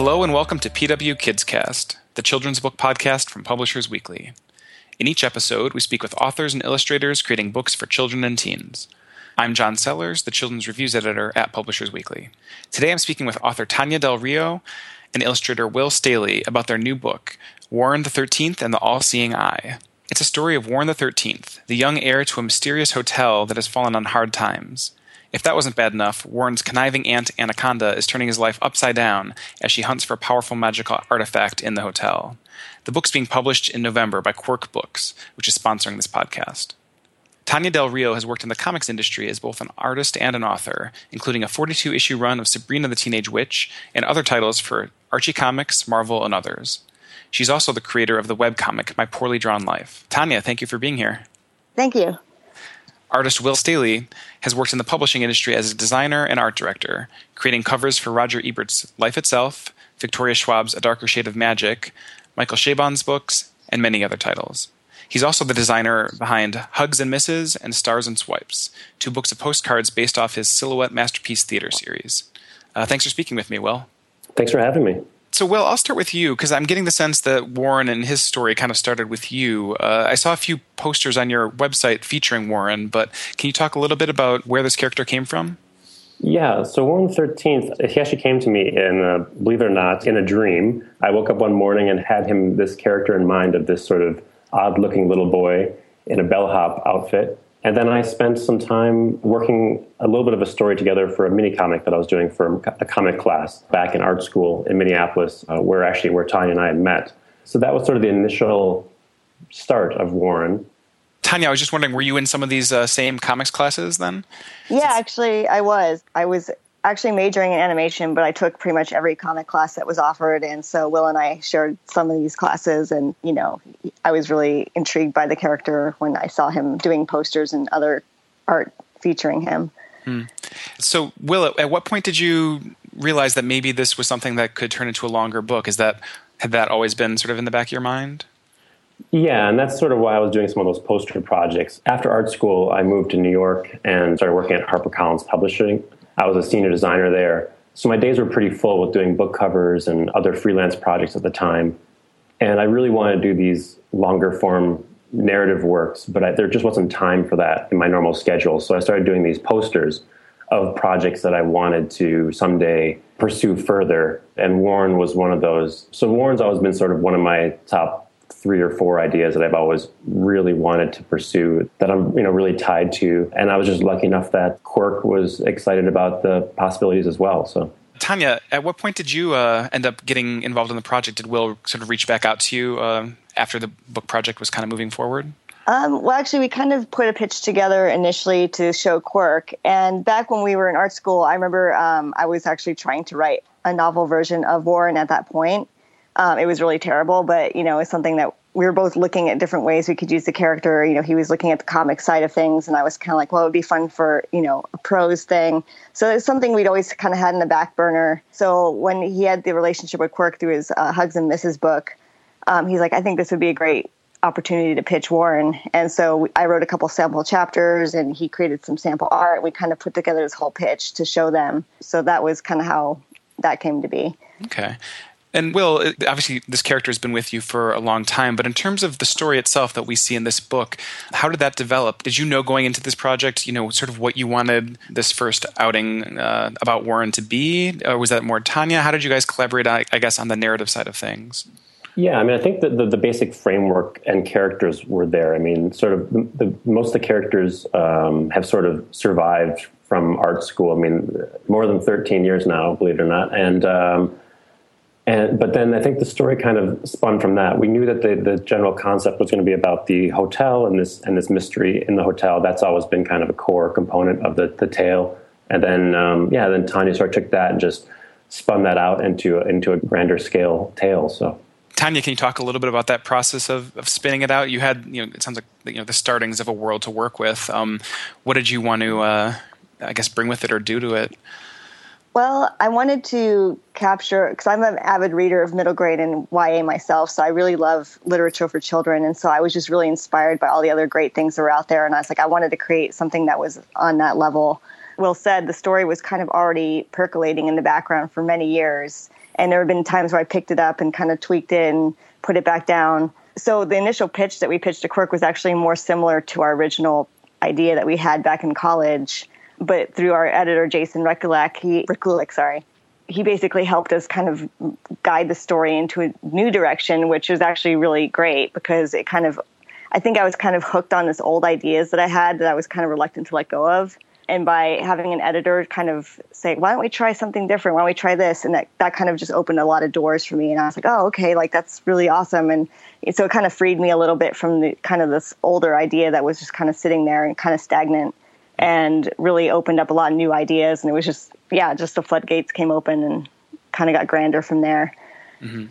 Hello and welcome to PW Kids Cast, the children's book podcast from Publishers Weekly. In each episode, we speak with authors and illustrators creating books for children and teens. I'm John Sellers, the children's reviews editor at Publishers Weekly. Today I'm speaking with author Tania Del Rio and illustrator Will Staehle about their new book, Warren the Thirteenth and the All Seeing Eye. It's a story of Warren the Thirteenth, the young heir to a mysterious hotel that has fallen on hard times. If that wasn't bad enough, Warren's conniving aunt Anaconda is turning his life upside down as she hunts for a powerful magical artifact in the hotel. The book's being published in November by Quirk Books, which is sponsoring this podcast. Tania Del Rio has worked in the comics industry as both an artist and an author, including a 42 issue run of Sabrina the Teenage Witch and other titles for Archie Comics, Marvel, and others. She's also the creator of the webcomic My Poorly Drawn Life. Tania, thank you for being here. Thank you. Artist Will Staehle has worked in the publishing industry as a designer and art director, creating covers for Roger Ebert's Life Itself, Victoria Schwab's A Darker Shade of Magic, Michael Chabon's books, and many other titles. He's also the designer behind Hugs and Misses and Stars and Swipes, two books of postcards based off his Silhouette Masterpiece Theater series. Uh, thanks for speaking with me, Will. Thanks for having me. So, Will, I'll start with you because I'm getting the sense that Warren and his story kind of started with you. Uh, I saw a few posters on your website featuring Warren, but can you talk a little bit about where this character came from? Yeah, so Warren the Thirteenth, he actually came to me in, uh, believe it or not, in a dream. I woke up one morning and had him this character in mind of this sort of odd-looking little boy in a bellhop outfit, and then I spent some time working a little bit of a story together for a mini comic that I was doing for a comic class back in art school in Minneapolis, uh, where actually where Tania and I had met. So that was sort of the initial start of Warren. Tania, I was just wondering, were you in some of these uh, same comics classes then? Yeah, actually, I was. I was actually majoring in animation, but I took pretty much every comic class that was offered. And so Will and I shared some of these classes. And, you know, I was really intrigued by the character when I saw him doing posters and other art featuring him. Hmm. So, Will, at what point did you realize that maybe this was something that could turn into a longer book? Is that had that always been sort of in the back of your mind? Yeah, and that's sort of why I was doing some of those poster projects. After art school, I moved to New York and started working at HarperCollins Publishing. I was a senior designer there. So my days were pretty full with doing book covers and other freelance projects at the time. And I really wanted to do these longer form narrative works, but I, there just wasn't time for that in my normal schedule. So I started doing these posters of projects that I wanted to someday pursue further. And Warren was one of those. So Warren's always been sort of one of my top three or four ideas that I've always really wanted to pursue that I'm, you know, really tied to. And I was just lucky enough that Quirk was excited about the possibilities as well. So. Tania, at what point did you uh, end up getting involved in the project? Did Will sort of reach back out to you uh, after the book project was kind of moving forward? Um, well, actually, we kind of put a pitch together initially to show Quirk. And back when we were in art school, I remember um, I was actually trying to write a novel version of Warren at that point. Um, it was really terrible, but you know, it's something that we were both looking at different ways we could use the character. You know, he was looking at the comic side of things, and I was kind of like, well, it would be fun for you know a prose thing. So it's something we'd always kind of had in the back burner. So when he had the relationship with Quirk through his uh, Hugs and Misses book, um, he's like, I think this would be a great opportunity to pitch Warren. And so I wrote a couple sample chapters, and he created some sample art. We kind of put together this whole pitch to show them. So that was kind of how that came to be. Okay. And Will, obviously, this character has been with you for a long time, but in terms of the story itself that we see in this book, how did that develop? Did you know going into this project, you know, sort of what you wanted this first outing uh, about Warren to be? Or was that more Tania? How did you guys collaborate, I, guess, on the narrative side of things? Yeah, I mean, I think that the, the, basic framework and characters were there. I mean, sort of the, the, most of the characters um, have sort of survived from art school. I mean, more than 13 years now, believe it or not. And, um, and, but then I think the story kind of spun from that. We knew that the, the general concept was going to be about the hotel and this and this mystery in the hotel. That's always been kind of a core component of the, the tale. And then um, yeah, then Tania sort of took that and just spun that out into into a grander scale tale. So. Tania, can you talk a little bit about that process of, of spinning it out? You had, you know, it sounds like you know the startings of a world to work with. Um, what did you want to, uh, I guess, bring with it or do to it? Well, I wanted to capture because I'm an avid reader of middle grade and YA myself, so I really love literature for children, and so I was just really inspired by all the other great things that were out there, and I was like, I wanted to create something that was on that level. Will said the story was kind of already percolating in the background for many years, And there have been times where I picked it up and kind of tweaked it and put it back down. So the initial pitch that we pitched to Quirk was actually more similar to our original idea that we had back in college. But through our editor, Jason Rekulak, he, Rekulik, sorry, he basically helped us kind of guide the story into a new direction, which was actually really great because it kind of, I think I was kind of hooked on this old ideas that I had that I was kind of reluctant to let go of. And by having an editor kind of say, why don't we try something different? Why don't we try this? And that, that kind of just opened a lot of doors for me. And I was like, oh, okay, like that's really awesome. And so it kind of freed me a little bit from the kind of this older idea that was just kind of sitting there and kind of stagnant and really opened up a lot of new ideas. And it was just, yeah, just the floodgates came open and kind of got grander from there. Mm-hmm.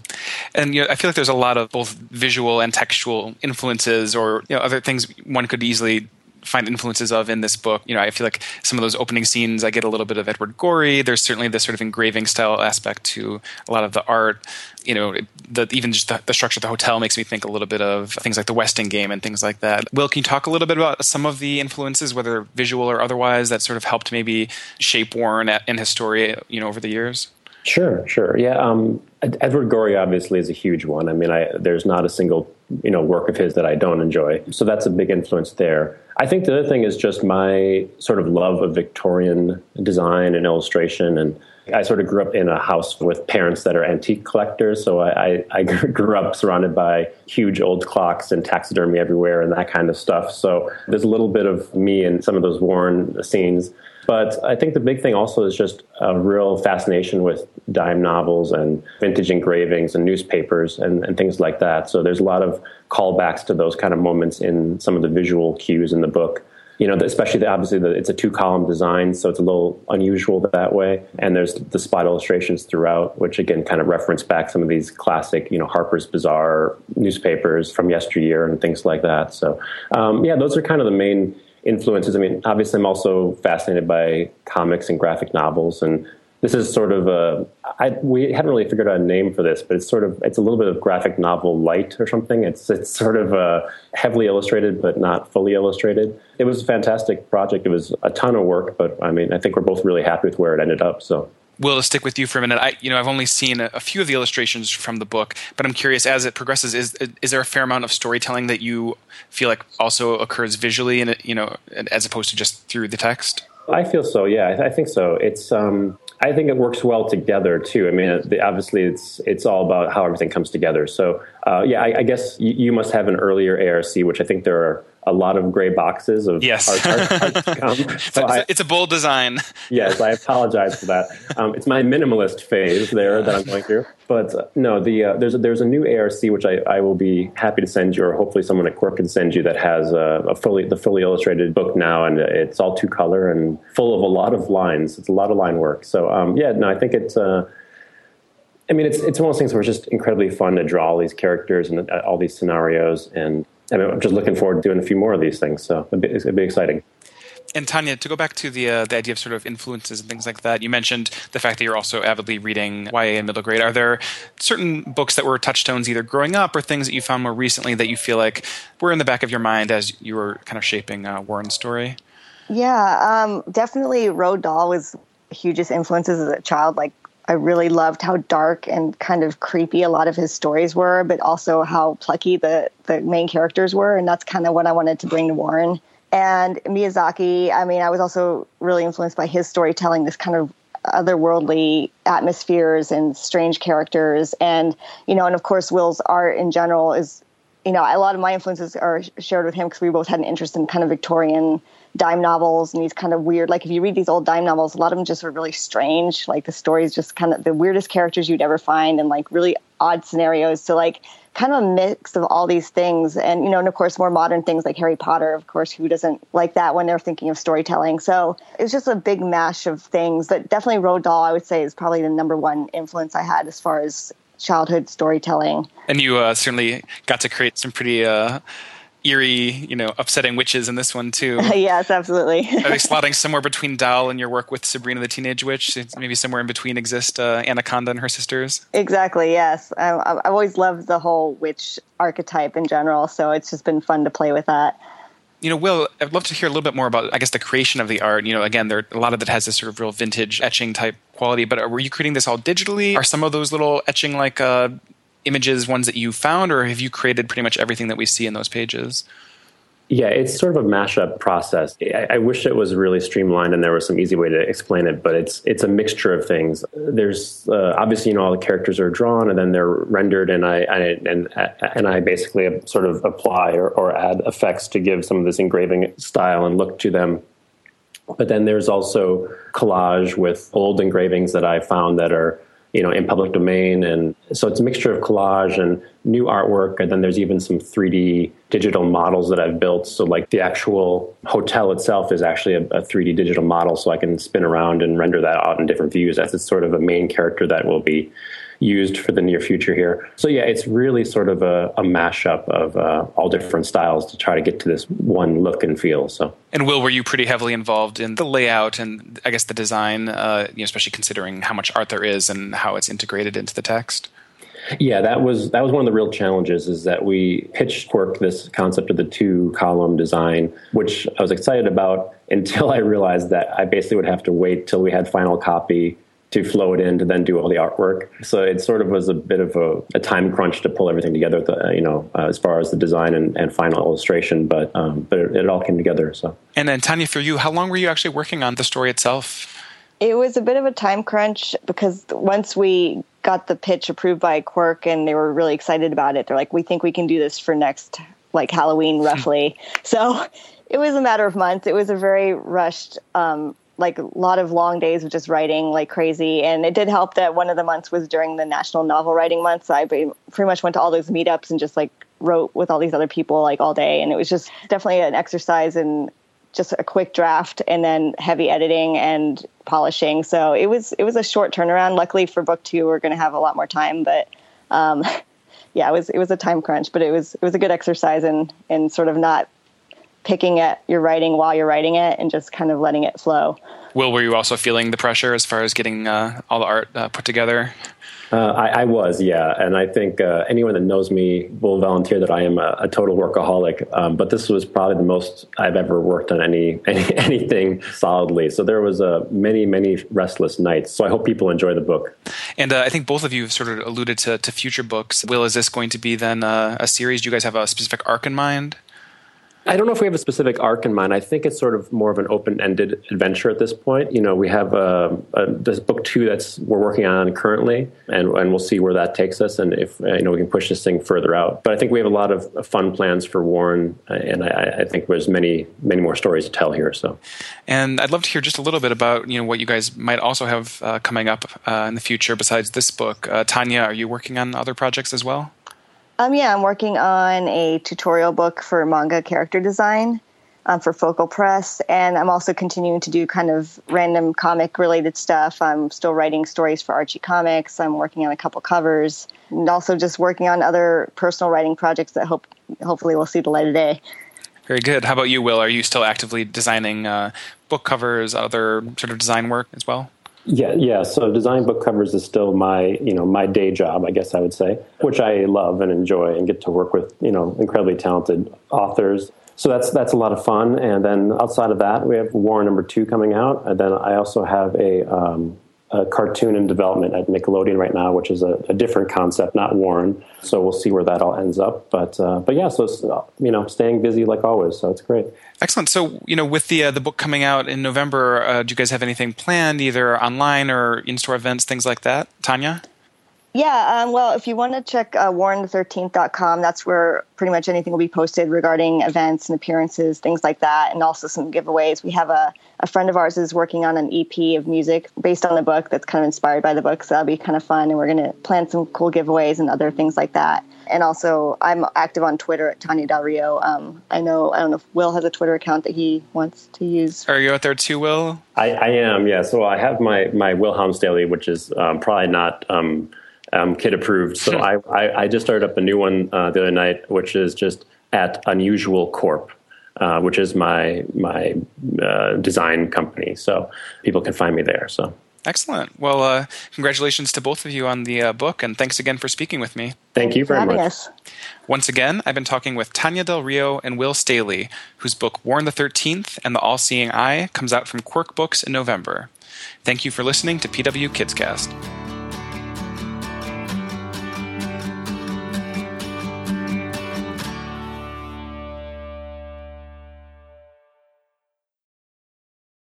And you know, I feel like there's a lot of both visual and textual influences, or you know, other things one could easily find influences of in this book. You know, I feel like some of those opening scenes, I get a little bit of Edward Gorey. There's certainly this sort of engraving style aspect to a lot of the art. You know, the, even just the, the, structure of the hotel makes me think a little bit of things like the Westing game and things like that. Will, can you talk a little bit about some of the influences, whether visual or otherwise, that sort of helped maybe shape Warren and his story, you know, over the years? Sure, sure. Yeah, um, Edward Gorey obviously is a huge one. I mean, I, there's not a single you know work of his that I don't enjoy. So that's a big influence there. I think the other thing is just my sort of love of Victorian design and illustration and I sort of grew up in a house with parents that are antique collectors, so I, I, grew up surrounded by huge old clocks and taxidermy everywhere and that kind of stuff. So there's a little bit of me in some of those worn scenes. But I think the big thing also is just a real fascination with dime novels and vintage engravings and newspapers and, and things like that. So there's a lot of callbacks to those kind of moments in some of the visual cues in the book you know, especially the, obviously the, it's a two column design, so it's a little unusual that way. And there's the spot illustrations throughout, which again kind of reference back some of these classic, you know, Harper's Bazaar newspapers from yesteryear and things like that. So, um, yeah, those are kind of the main influences. I mean, obviously, I'm also fascinated by comics and graphic novels, and this is sort of a I, we haven't really figured out a name for this, but it's sort of it's a little bit of graphic novel light or something. It's it's sort of uh, heavily illustrated, but not fully illustrated. It was a fantastic project. It was a ton of work, but I mean, I think we're both really happy with where it ended up. So Will, to stick with you for a minute, I, you know, I've only seen a, a, few of the illustrations from the book, but I'm curious as it progresses, is is there a fair amount of storytelling that you feel like also occurs visually, and you know, as opposed to just through the text? I feel so. Yeah, I, I think so. It's. Um, I think it works well together too. I mean, obviously, it's it's all about how everything comes together. So, uh, yeah, I, I guess you, you, must have an earlier ARC, which I think there are a lot of gray boxes of yes. art, art, art so I, it's a bold design. yes, I apologize for that. Um, it's my minimalist phase there that I'm going through. But uh, no, the uh, there's a, there's a new ARC which I, I will be happy to send you, or hopefully someone at Quirk can send you that has a, a fully the fully illustrated book now, and it's all two color and full of a lot of lines. It's a lot of line work. So um, yeah, no, I think it's. Uh, I mean, it's it's one of those things where it's just incredibly fun to draw all these characters and uh, all these scenarios, and and I'm just looking forward to doing a few more of these things. So it'll be, it'll be exciting. And Tania, to go back to the uh, the idea of sort of influences and things like that, you mentioned the fact that you're also avidly reading YA in middle grade. Are there certain books that were touchstones either growing up or things that you found more recently that you feel like were in the back of your mind as you were kind of shaping uh, Warren's story? Yeah, um, definitely Roald Dahl was hugest influences as a child. Like I really loved how dark and kind of creepy a lot of his stories were, but also how plucky the, the main characters were. And that's kind of what I wanted to bring to Warren. And Miyazaki, I mean, I was also really influenced by his storytelling, this kind of otherworldly atmospheres and strange characters. And, you know, and of course, Will's art in general is, you know, a lot of my influences are shared with him because we both had an interest in kind of Victorian dime novels and these kind of weird like if you read these old dime novels a lot of them just are really strange. Like the stories just kind of the weirdest characters you'd ever find and like really odd scenarios. So like kind of a mix of all these things. And you know and of course more modern things like harry potter of course who doesn't like that when they're thinking of storytelling. So it was just a big mash of things. But definitely Roald Dahl i would say is probably the number one influence i had as far as childhood storytelling and you uh, certainly got to create some pretty uh eerie, you know, upsetting witches in this one too. yes, absolutely. Are they slotting somewhere between Dahl and your work with Sabrina the Teenage Witch? Maybe somewhere in between exist uh, Anaconda and her sisters. Exactly. Yes, I, I've always loved the whole witch archetype in general, so it's just been fun to play with that. You know, Will, I'd love to hear a little bit more about, I guess, the creation of the art. You know, again, there a lot of it has this sort of real vintage etching type quality. But were you creating this all digitally? Are some of those little etching like uh, images ones that you found, or have you created pretty much everything that we see in those pages? Yeah, it's sort of a mashup process. I, I, wish it was really streamlined and there was some easy way to explain it, but it's it's a mixture of things. There's uh, obviously you know all the characters are drawn and then they're rendered, and I, I and and I basically sort of apply or, or add effects to give some of this engraving style and look to them. But then there's also collage with old engravings that I found that are you know, in public domain. And so it's a mixture of collage and new artwork. And then there's even some 3D digital models that I've built. So like the actual hotel itself is actually a, a 3D digital model. So I can spin around and render that out in different views as it's sort of a main character that will be used for the near future here. So yeah, it's really sort of a, a mashup of uh, all different styles to try to get to this one look and feel. So. And Will, were you pretty heavily involved in the layout and I guess the design, uh, you know, especially considering how much art there is and how it's integrated into the text? Yeah, that was that was one of the real challenges is that we pitched Quirk this concept of the two column design, which I was excited about until I realized that I basically would have to wait till we had final copy to flow it in to then do all the artwork. So it sort of was a bit of a, a time crunch to pull everything together, the, you know, uh, as far as the design and, and final illustration. But um, but it, it all came together. So. And then Tania, for you, how long were you actually working on the story itself? It was a bit of a time crunch because once we got the pitch approved by Quirk and they were really excited about it, they're like, "We think we can do this for next like Halloween, roughly." so it was a matter of months. It was a very rushed um, like a lot of long days of just writing like crazy. And it did help that one of the months was during the National Novel Writing Month. So I pretty much went to all those meetups and just like wrote with all these other people like all day. And it was just definitely an exercise in just a quick draft and then heavy editing and polishing. So it was it was a short turnaround. Luckily for book two, we're going to have a lot more time, but. Um, yeah, it was it was a time crunch, but it was it was a good exercise in in sort of not picking at your writing while you're writing it and just kind of letting it flow. Will, were you also feeling the pressure as far as getting uh, all the art uh, put together? Uh, I, I, was, yeah, and I think uh, anyone that knows me will volunteer that I am a, a total workaholic. Um, but this was probably the most I've ever worked on any, any anything solidly. So there was uh, many, many restless nights. So I hope people enjoy the book. And uh, I think both of you have sort of alluded to, to future books. Will, is this going to be then uh, a series? Do you guys have a specific arc in mind? I don't know if we have a specific arc in mind. I think it's sort of more of an open-ended adventure at this point. You know, we have uh, a, this book two that's we're working on currently, and and we'll see where that takes us, and if you know we can push this thing further out. But I think we have a lot of fun plans for Warren, uh, and I, I think there's many many more stories to tell here. So, and I'd love to hear just a little bit about you know what you guys might also have uh, coming up uh, in the future besides this book. Uh, Tania, are you working on other projects as well? Um, yeah, I'm working on a tutorial book for manga character design um, for Focal Press, and I'm also continuing to do kind of random comic related stuff. I'm still writing stories for Archie Comics. I'm working on a couple covers, and also just working on other personal writing projects that hope hopefully will see the light of day. Very good. How about you, Will? Are you still actively designing uh, book covers, other sort of design work as well? Yeah, yeah. So design book covers is still my, you know, my day job, I guess I would say, which I love and enjoy and get to work with, you know, incredibly talented authors. So that's that's a lot of fun. And then outside of that, we have War number two coming out, and then I also have a um, a cartoon in development at Nickelodeon right now, which is a, a, different concept, not Warren. So we'll see where that all ends up. But uh, but yeah, so you know, staying busy like always. So it's great. Excellent. So you know, with the uh, the book coming out in November, uh, do you guys have anything planned, either online or in store events, things like that? Tania. Yeah, um, well, if you want to check uh, warren13th.com, that's where pretty much anything will be posted regarding events and appearances, things like that, and also some giveaways. We have a, a friend of ours is working on an EP of music based on the book that's kind of inspired by the book, so that'll be kind of fun. And we're going to plan some cool giveaways and other things like that. And also, I'm active on Twitter at Tania Del Rio. Um, I know, I don't know if Will has a Twitter account that he wants to use. Are you out there too, Will? I, I am, yeah. So I have my, my Will Helms Daily, which is um, probably not. Um, kid approved. So I, I, I, just started up a new one uh, the other night, which is just at Unusual Corp. Uh, which is my my uh, design company, so people can find me there. So Excellent. Well, uh, congratulations to both of you on the uh, book, and thanks again for speaking with me. Thank you very much. Us. Once again, I've been talking with Tania Del Rio and Will Staehle, whose book Warren the 13th and the All Seeing Eye comes out from Quirk Books in November. Thank you for listening to PW KidsCast.